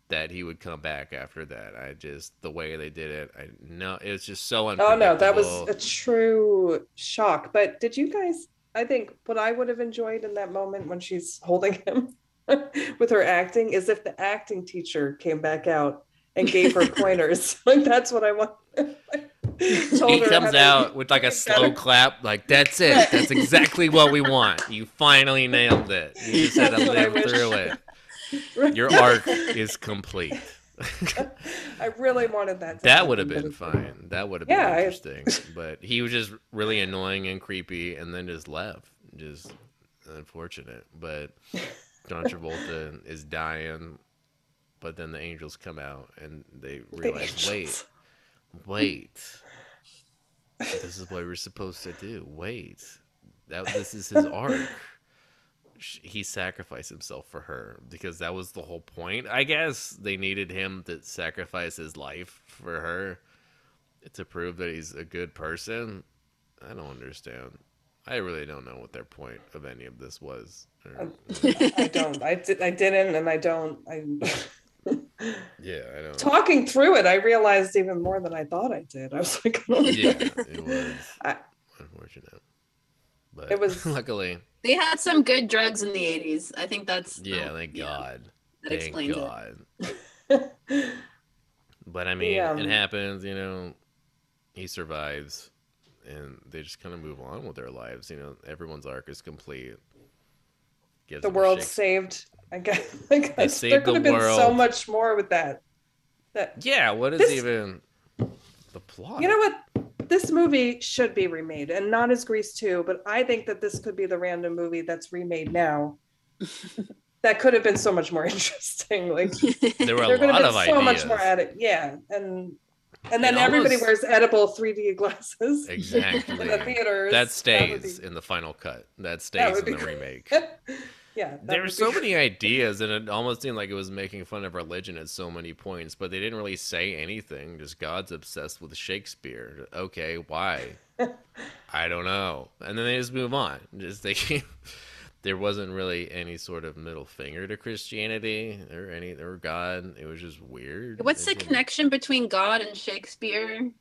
that he would come back after that. I just the way they did it. I know it was just so Oh unpredictable. no, that was a true shock. But did you guys? I think what I would have enjoyed in that moment when she's holding him with her acting is if the acting teacher came back out and gave her pointers. like that's what I want. Told he her how comes to- out with like a slow clap, like that's it. That's exactly what we want. You finally nailed it. You just had to That's live through it. Your arc is complete. I really wanted that. To that would have been fine. That would have Yeah, been I- interesting. but he was just really annoying and creepy, and then just left. Just unfortunate. But John Travolta is dying, but then the angels come out and they The realize, wait, wait, this is what we're supposed to do. Wait, that this is his arc. He sacrificed himself for her because that was the whole point. I guess they needed him to sacrifice his life for her to prove that he's a good person. I don't understand. I really don't know what their point of any of this was. Um, I don't. I did. I didn't, and I don't. I. yeah, I don't. Talking through it, I realized even more than I thought I did. I was like, yeah, it was I- unfortunate. But It was- luckily, They had some good drugs in the 80s. I think that's yeah, oh, thank yeah, God. that Thank explains it. God. But I mean, The, it happens, you know. He survives, and they just kind of move on with their lives. You know, everyone's arc is complete. Gives the world saved. I guess, I guess there could the have been so much more with that. That Yeah, what is This- even the plot? you know what? This movie should be remade, and not as Grease 2, but I think that this could be the random movie that's remade now. that could have been so much more interesting. Like there were a lot of so ideas. much more at it. Yeah, and and then everybody almost- wears edible 3D glasses Exactly. in the theaters. that stays be- in the final cut. That that stays would in the great. remake. Yeah, There were so many ideas, and it almost seemed like it was making fun of religion at so many points, but they didn't really say anything. Just God's obsessed with Shakespeare. Okay, why? I don't know. And then they just move on. Just they, there wasn't really any sort of middle finger to Christianity or any or God. It was just weird. What's It the didn't- connection between God and Shakespeare?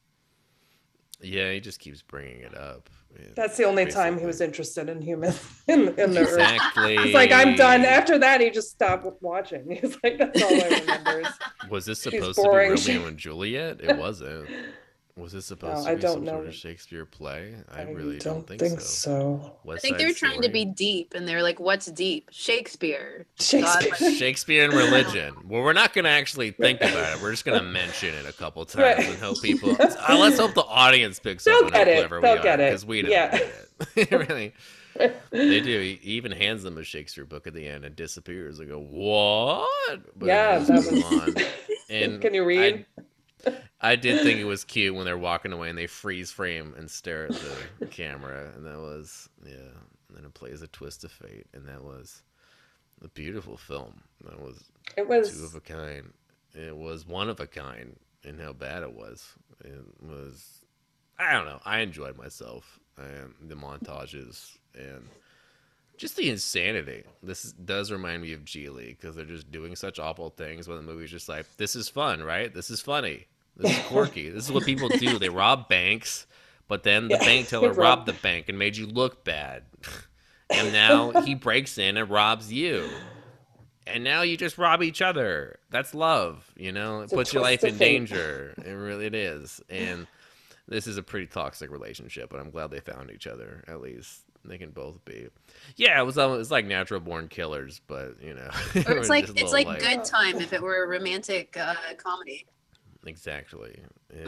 Yeah, he just keeps bringing it up. Yeah, That's the only time he was interested in human in, in the earth. Exactly. He's like, I'm done. After that, he just stopped watching. He's like, that's all I remember. Was this supposed to be Romeo and Juliet? It wasn't. Was this supposed No, to I be don't some sort of Shakespeare play? I, really don't, think, so. so. I think they Side were trying to be deep, and they're like, "What's deep? Shakespeare." Shakespeare. like- Shakespeare and religion. Well, we're not going to actually think about it. We're just going to mention it a couple times Right. and hope people. Uh, let's hope the audience picks They'll up on how get it. clever They'll we get are it. because we don't Yeah. get it. really, they do. He even hands them a Shakespeare book at the end and disappears. They go, "What?" But yeah, that was. on. And Can you read? I, I did think it was cute when they're walking away and they freeze frame and stare at the camera, and that was yeah. And then it plays a twist of fate, and that was a beautiful film. That was it was two of a kind. It was one of a kind in how bad it was. It was. I don't know. I enjoyed myself and the montages and just the insanity. This does remind me of Gigli because they're just doing such awful things when the movie's just like, this is fun, right? This is funny. This is quirky. this is what people do. They rob banks, but then the Yeah, bank teller rob- robbed the bank and made you look bad. and now he breaks in and robs you. And now you just rob each other. That's love, you know? It It's puts your life in danger. It really it is. And this is a pretty toxic relationship, but I'm glad they found each other at least. they can both be. Yeah, it was almost it's like natural born killers, but you know, Or it's like it's little like Good Time if it were a romantic uh, comedy. Exactly.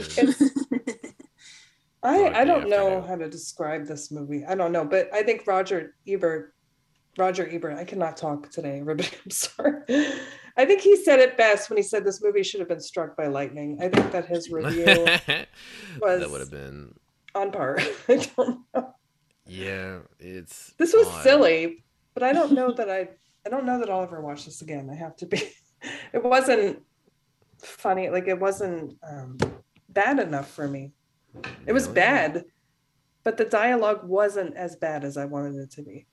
I, I don't know how to describe this movie. I don't know, but I think Roger Ebert, Roger Ebert, I cannot talk today, everybody. I'm sorry. I think he said it best when he said this movie should have been struck by lightning. I think that his review was that would have been on par. I don't know. yeah. It's This was odd. silly, but I don't know that I I don't know that I'll ever watch this again. I have to be. It wasn't funny. Like it wasn't um, bad enough for me. It was Really? bad, but the dialogue wasn't as bad as I wanted it to be.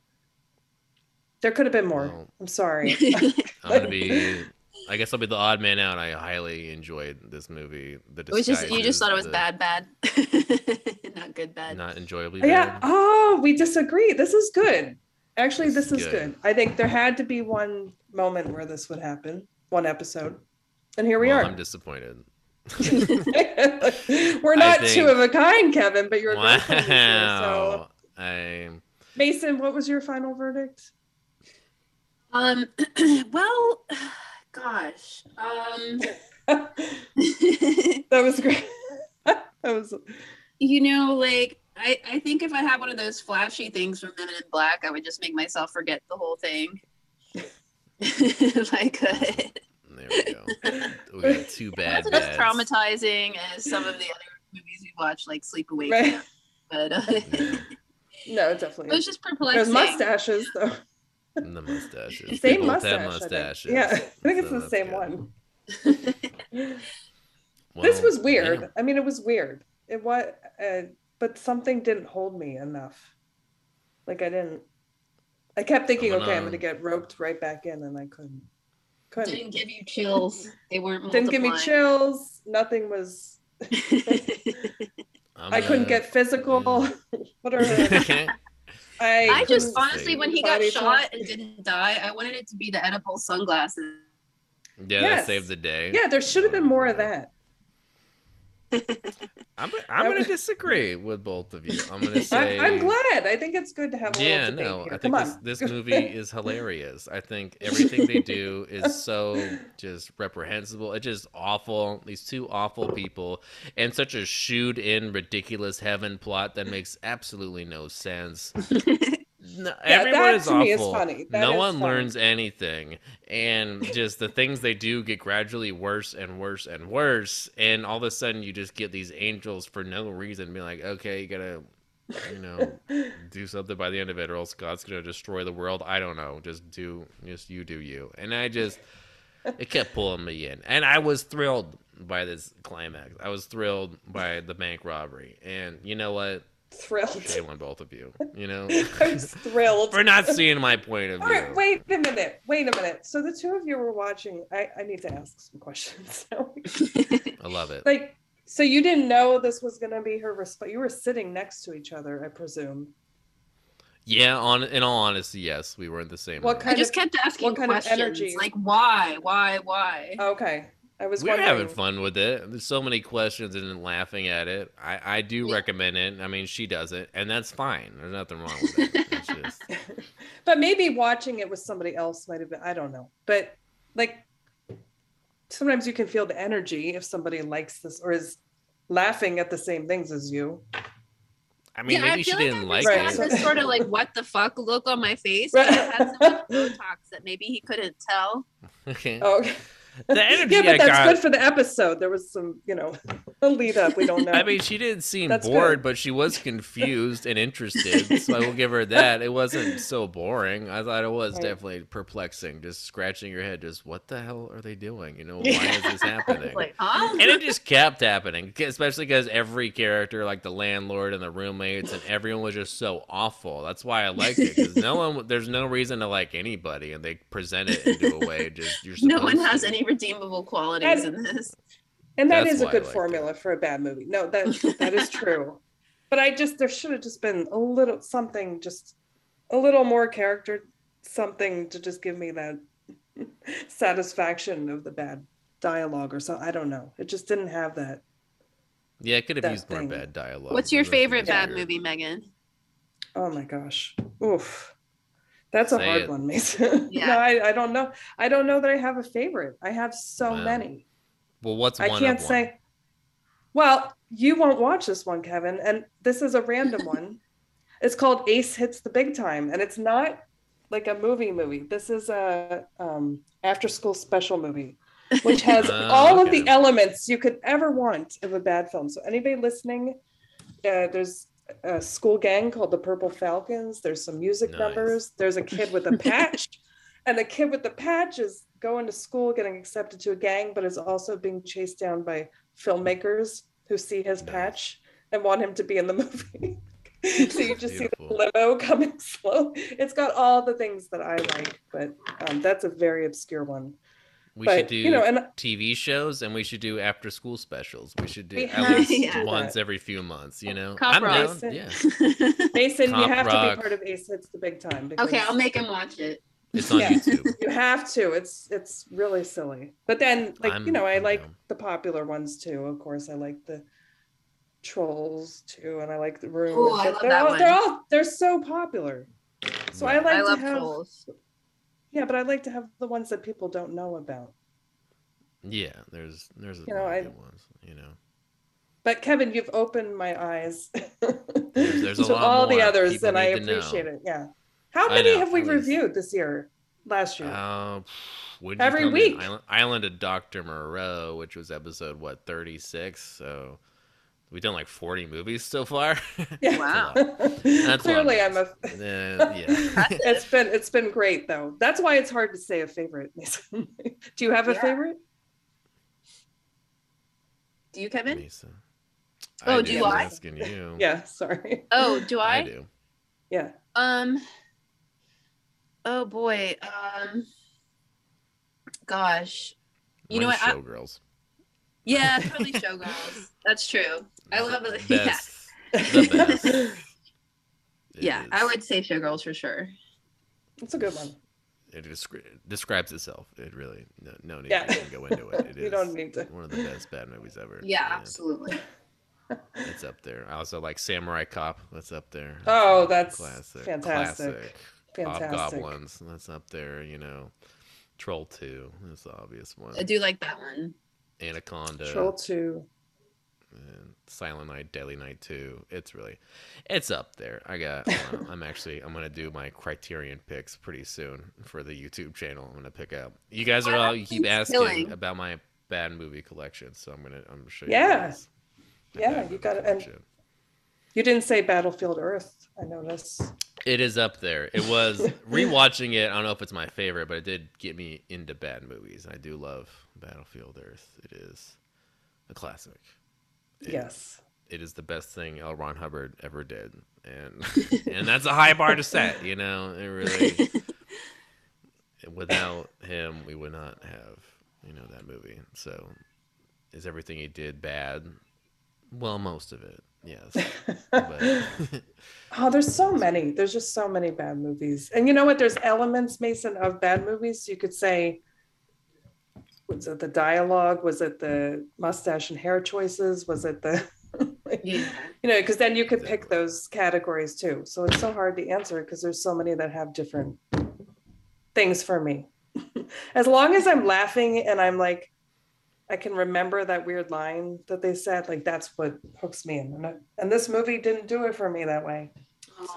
There could have been more. Well, I'm sorry. I'm gonna be. I guess I'll be the odd man out. I highly enjoyed this movie. The It was just you just thought it was the- bad, bad, not good, bad. not enjoyably yeah. Oh, we disagree. This is good. Actually, This this is is good. good. I think there had to be one moment where this would happen, one episode, and here we Well, are. I'm disappointed. We're not think- two of a kind, Kevin, but you're a great. So, wow. I Mason, what was your final verdict? Um, well, gosh, um, that was great. that was you know, like I, I think if I had one of those flashy things from Men in Black, I would just make myself forget the whole thing. like, uh, there we go. We got two bad wasn't as traumatizing as some of the other movies we watched, like Sleepaway right. Camp. But uh, it No, definitely. It was just There's perplexing. mustaches though. And the mustaches. Same they both mustache. have I mustaches. Yeah, I think it's so the same good. one. this was weird. damn. I mean, it was weird. It was, uh, but something didn't hold me enough. Like I didn't. I kept thinking, I'm gonna- okay, I'm gonna get roped right back in, and I couldn't. Couldn't. Didn't give you chills. They weren't. Didn't give me chills. Nothing was. I'm couldn't get physical. what are. I? I just honestly, when he got shot talk. and didn't die, I wanted it to be the edible sunglasses. Yeah, Yes. that saved the day. Yeah, there should have been more of that. I'm, I'm going to disagree with both of you. I'm going to say. I'm glad. I think it's good to have a Yeah, no. I think this, this movie is hilarious. I think everything they do is so just reprehensible. It's just awful. These two awful people, and such a shoot in ridiculous heaven plot that makes absolutely no sense. No, Yeah, everyone is is awful. That no is one funny. learns anything, and just the things they do get gradually worse and worse and worse. And all of a sudden, you just get these angels for no reason, being like, "Okay, you gotta, you know, do something by the end of it, or else God's gonna destroy the world." I don't know. Just do, just you do you. And I just, it kept pulling me in, and I was thrilled by this climax. I was thrilled by the bank robbery, and you know what? Thrilled. Shame on both of you. You know. I was thrilled. for not seeing my point of All view. right, wait a minute. Wait a minute. So the two of you were watching. I, I need to ask some questions. I love it. like, so you didn't know this was going to be her response. You were sitting next to each other, I presume. Yeah, on in all honesty, yes, we were in the same. What room. I just of- kept asking what kind of questions energy? like why, why, why? Okay. I was we were wondering. having fun with it. There's so many questions and laughing at it. I, I do Yeah. recommend it. I mean, she does it, and that's fine. There's nothing wrong with it. It's just but maybe watching it with somebody else might have been. I don't know. But like, sometimes you can feel the energy if somebody likes this or is laughing at the same things as you. I mean, yeah, maybe I she feel didn't like like I Right. it. had this sort of like what the fuck look on my face. Right. but I had so much Botox that maybe he couldn't tell. Okay. Oh, okay. The energy yeah, but I that's got. good for the episode. There was some, you know, a lead up. We don't know. I mean, she didn't seem That's bored, good. but she was confused and interested. So I will give her that. It wasn't so boring. I thought it was Right. definitely perplexing. Just scratching your head. Just what the hell are they doing? You know, why is this happening? Like, huh? and it just kept happening, especially because every character, like the landlord and the roommates, and everyone was just so awful. That's why I liked it because no one, there's no reason to like anybody, and they present it into a way just you're. no one has to. any redeemable qualities And- in this. and that That's is a good liked formula for a bad movie. No, that that is true. But I just there should have just been a little something, just a little more character, something to just give me that satisfaction of the bad dialogue or so. I don't know. It just didn't have that. Yeah, it could have that used more bad dialogue. What's your favorite bad movie, Megan? Oh my gosh. Oof. That's a Say hard it. one, Mason. Yeah. no, I, I don't know. I don't know that I have a favorite. I have so Wow. many. Well, what's I one can't of one? say. Well, you won't watch this one, Kevin, and this is a random one. It's called Ace Hits the Big Time, and it's not like a movie movie. This is a um, after school special movie, which has Ah, all of the elements you could ever want of a bad film. So anybody listening, uh, there's a school gang called the Purple Falcons. There's some music Nice. numbers. There's a kid with a patch, and the kid with the patch is going to school, getting accepted to a gang, but is also being chased down by filmmakers who see his Nice. patch and want him to be in the movie. so you just see the limo coming slow. It's got all the things that I like, but um, that's a very obscure one. We but should do you know, and TV shows and we should do after school specials. We should do We at have least to do once that. every few months, you know? Cop I'm Rock. down. Yeah. Mason, you Comp have to be part of Ace Hits the Big Time. Okay, I'll make him watch it. It's on Yeah. YouTube. You have to. It's it's really silly. But then, like I'm- you know, I I'm like down. the popular ones too. Of course, I like the trolls too, and I like the room. Ooh, I love they're that all, one. They're all they're so popular. So I like I to love have trolls. Yeah, but I like to have the ones that people don't know about. Yeah, there's there's a You know, lot of I- good ones, you know. But Kevin, you've opened my eyes There's- there's a to all the others, and I to know. appreciate it. Yeah. How many know, have we least. reviewed this year? Last year? Uh, Every week. Island, Island of Dr. Moreau, which was episode what 36. So we've done like 40 movies so far. Yeah. Wow. That's Clearly. I'm a. Uh, yeah. It's been it's been great though. That's why it's hard to say a favorite. Do you have a Yeah. favorite? Do you, Kevin? Mesa. Oh, do do I'm I? asking you. Yeah. Sorry. Oh, do I? I do. Yeah. Um. Oh boy. Um. Gosh. You know Mine's what, I- Showgirls. Yeah, probably Showgirls. That's true. I love it. Yeah. The best. It Yeah, is. I would say Showgirls for sure. It's a good one. It descri- describes itself. It really no, no need Yeah. to go into it. It You is don't need to. one of the best bad movies ever. Yeah, and absolutely. It's up there. I also like Samurai Cop. That's up there. Oh, that's classic. fantastic. Classic. Fantastic. Hobgoblins. That's up there. You know, Troll Two. That's the obvious one. I do like that one. Anaconda. Troll two. Silent Night, Deadly Night 2. It's really, it's up there. I got, I'm actually, I'm going to do my Criterion picks pretty soon for the YouTube channel. I'm going to pick out. You guys are all, you keep asking killing. about my bad movie collection. So I'm going to, I'm to show you. Yeah. Yeah, you got it. And you didn't say Battlefield Earth. I noticed. It is up there. It was rewatching it. I don't know if it's my favorite, but it did get me into bad movies. I do love Battlefield Earth. It is a classic. It- Yes. it is the best thing L. Ron Hubbard ever did, and and that's a high bar to set. You know, it really. Without him, we would not have you know that movie. So, is everything he did bad? Well, most of it, yes. Oh, there's so many. There's just so many bad movies. And you know what? There's elements, Mason, of bad movies. You could say, was it the dialogue? Was it the mustache and hair choices? Was it the, Yeah. you know, because then you could pick those categories too. So it's so hard to answer because there's so many that have different things for me. as long as I'm laughing and I'm like, I can remember that weird line that they said, like that's what hooks me in. And, I- and this movie didn't do it for me that way.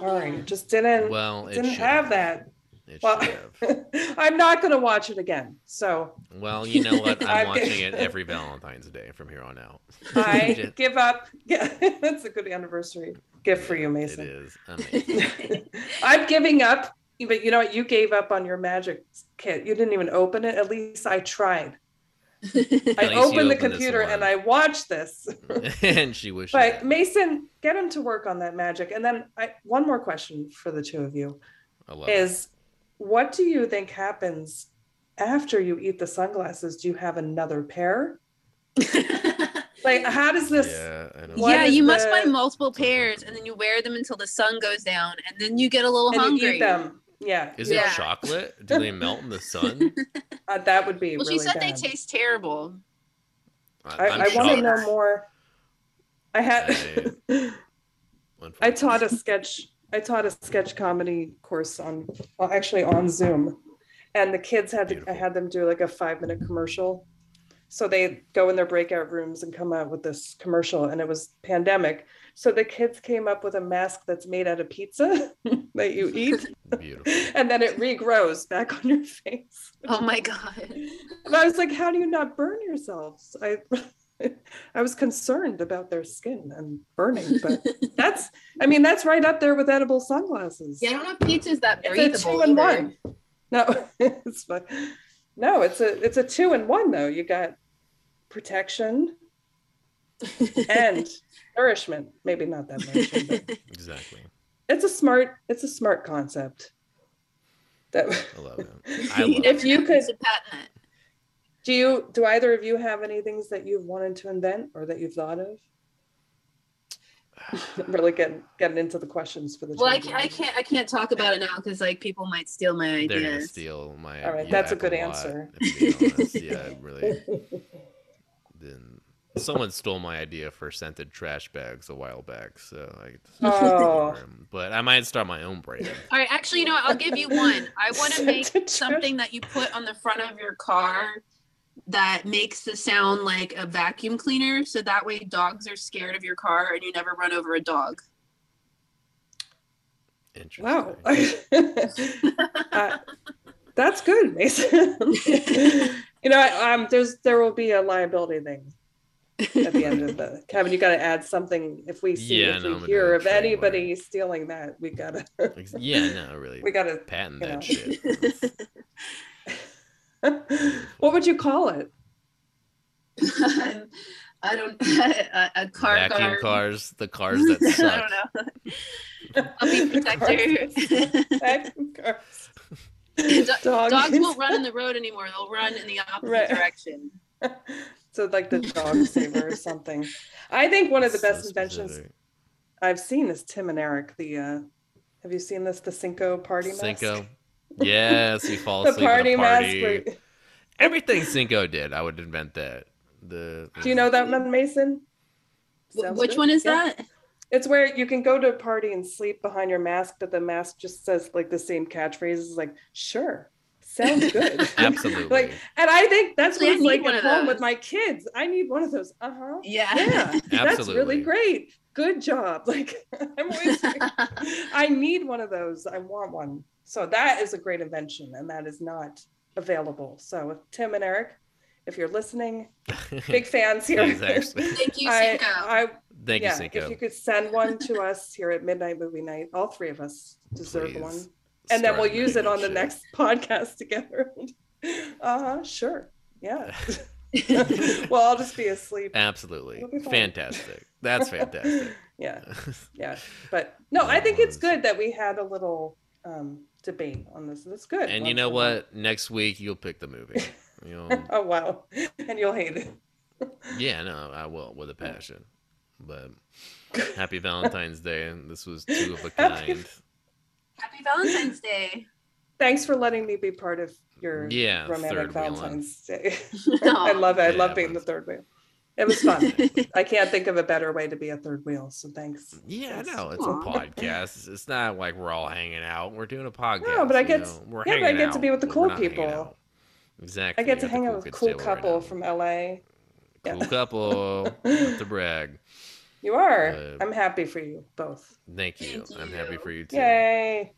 Sorry, it just didn't well, it didn't should have that. It Well, have. I'm not gonna watch it again. So Well, you know what? I'm I'm- watching it every Valentine's Day from here on out. I Just- give up. Yeah, that's a good anniversary gift for you, Mason. is amazing. I'm giving up. But you know what? You gave up on your magic kit. You didn't even open it. At least I tried. I least you opened the computer and. I watched this. and she wished. she But had. Mason, get him to work on that magic. And then I, one more question for the two of you. I love it. is what do you think happens after you eat the sunglasses? Do you have another pair? Like, how does this? Yeah, I know. What yeah, is you must the- buy multiple pairs and then you wear them until the sun goes down and then you get a little And you hungry. eat them. Yeah. Is Yeah. it chocolate? Do they melt in the sun? Uh, that would be Well, really she said bad. they taste terrible. I, I'm I want to know more. I had. I unfortunately. taught a sketch I taught a sketch comedy course on, well, actually on Zoom. And the kids had, to I had them do like a five minute commercial. So they go in their breakout rooms and come out with this commercial and it was pandemic. So the kids came up with a mask that's made out of pizza that you eat Beautiful. and then it regrows back on your face. Oh my god. And I was like, how do you not burn yourselves? I I was concerned about their skin and burning, but that's I mean, that's right up there with edible sunglasses. Yeah, I don't know if pizza's that It's a two in either. one. No, it's fine. No, it's a it's a two in one though. You got protection and nourishment. Maybe not that nourishment, but Exactly. it's a smart it's a smart concept. That I love it. I love If you could- Should patent it. do you do either of you have any things that you've wanted to invent or that you've thought of? really getting getting into the questions for the Well, I can't, I can't. I can't talk about it now because like people might steal my ideas They're gonna steal my. All right, yeah, that's a good lot, answer. if I'm being honest. Yeah, really. Then someone stole my idea for scented trash bags a while back, so I. Oh. But I might start my own brand. All right, actually, you know, what? I'll give you one. I want to make something that you put on the front of your car that makes the sound like a vacuum cleaner, so that way dogs are scared of your car and you never run over a dog. Interesting. Wow. Uh, that's good, Mason. you know, I- um, there's there will be a liability thing at the end of the Kevin. You got to add something. If we see, Yeah, if no, we hear do a of trademark. anybody stealing that, we gotta, Yeah, no, really. we gotta. patent that know. shit. what would you call it? I don't. A, a car Vacuum guard. cars, the cars that I suck. don't know. I'll be protector. Vacuum cars. Do- Dog Dogs won't run in the road anymore. They'll run in the opposite Right. direction. So like the dog saver or something. I think one of the So best inventions. I've seen is Tim and Eric. The uh, have you seen this? The Cinco party mask. Cinco. Yes, you fall The party, at a mask. where- Everything Cinco did, I would invent that. The Do you know that one, Mason? Wh- Sounds Which good. one is Yeah. that? It's where you can go to a party and sleep behind your mask, but the mask just says like the same catchphrases, like "Sure, sounds good." Absolutely. like, and I think that's Actually, I what it's like at home with my kids. I need one of those. Uh huh. Yeah. Yeah, that's Absolutely. really great. Good job. Like I'm always. I need one of those. I want one. So that is a great invention, and that is not available. So Tim and Eric, if you're listening, big fans here. Exactly. Thank you, I, I Thank yeah, you, Cinco. if you could send one to us here at Midnight Movie Night, all three of us deserve Please. one, and then we'll use it on the shit. next podcast together. uh huh. Sure. Yeah. well, I'll just be asleep. Absolutely. Be. Fantastic. That's fantastic. Yeah. Yeah. But no, I think it's good that we had a little um, debate on this. That's good. and you know what? Next week you'll pick the movie. You know, while. Oh wow! And you'll hate it. yeah, no, I will with a passion. But happy Valentine's Day. This was two of a kind. Happy Valentine's Day. Thanks for letting me be part of your Yeah, romantic third wheel. Valentine's Day. I love it. I Yeah, love being the third wheel. It was fun. I can't think of a better way to be a third wheel. So thanks. Yeah, Thanks. no, it's Aw. a podcast. It's not like we're all hanging out. We're doing a podcast. No, but I get- know? we're yeah, but I hanging get to be with the cool we're not hanging people. Exactly. I get to hang out with a cool table right couple from LA. Cool Yeah. couple. Not to brag. You are. Uh, I'm happy for you both. Thank you. Thank I'm happy for you too. Yay.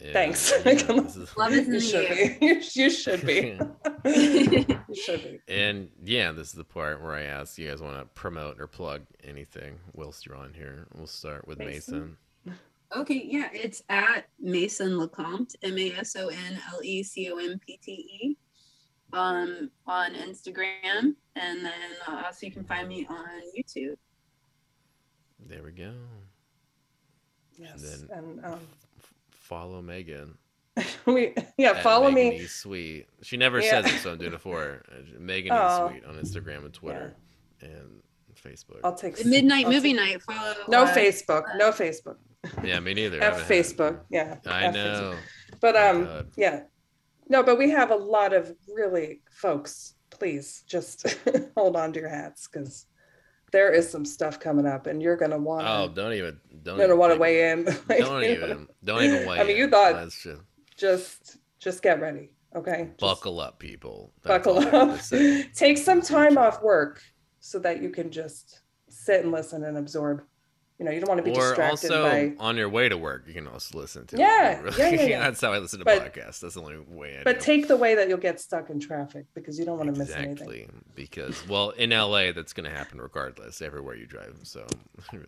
And, Thanks. yeah, is- Love is You should be. You, you should be. you should be. And yeah, this is the part where I ask you guys want to promote or plug anything whilst you're on here. We'll start with Mason. Mason. Okay, yeah, it's at Mason Lecompte, M A S O N L E C O M P T E, um, on Instagram, and then uh, also you can find me on YouTube. There we go. Yes. then- And um, F- follow Megan. we yeah, at follow Megan me. E. Sweet. She never Yeah. says it, so I'm doing it for her. Uh, Megan E. Oh. Sweet on Instagram and Twitter and Facebook. I'll take Midnight I'll Movie take- Night. Follow. No uh, Facebook. No Facebook. yeah, me neither. I F haven't had. Facebook. Yeah. I F Facebook. know. But Oh, um, God. yeah. No, but we have a lot of really folks. Please just hold on to your hats because there is some stuff coming up, and you're gonna want Oh, don't even don't gonna even want to weigh in. Like, Don't even don't even weigh. I mean, you in. thought- That's just just just get ready, okay? Just buckle up, people. That's buckle all I have to up. Take some time off work so that you can just sit and listen and absorb. You know, you don't want to be Or distracted also by. on your way to work, you can also listen to. it. Yeah, yeah, yeah, yeah. That's how I listen to But- podcasts. That's the only way I But do. take the way that you'll get stuck in traffic because you don't want to miss anything. exactly because well, in LA, that's going to happen regardless, everywhere you drive. So. really.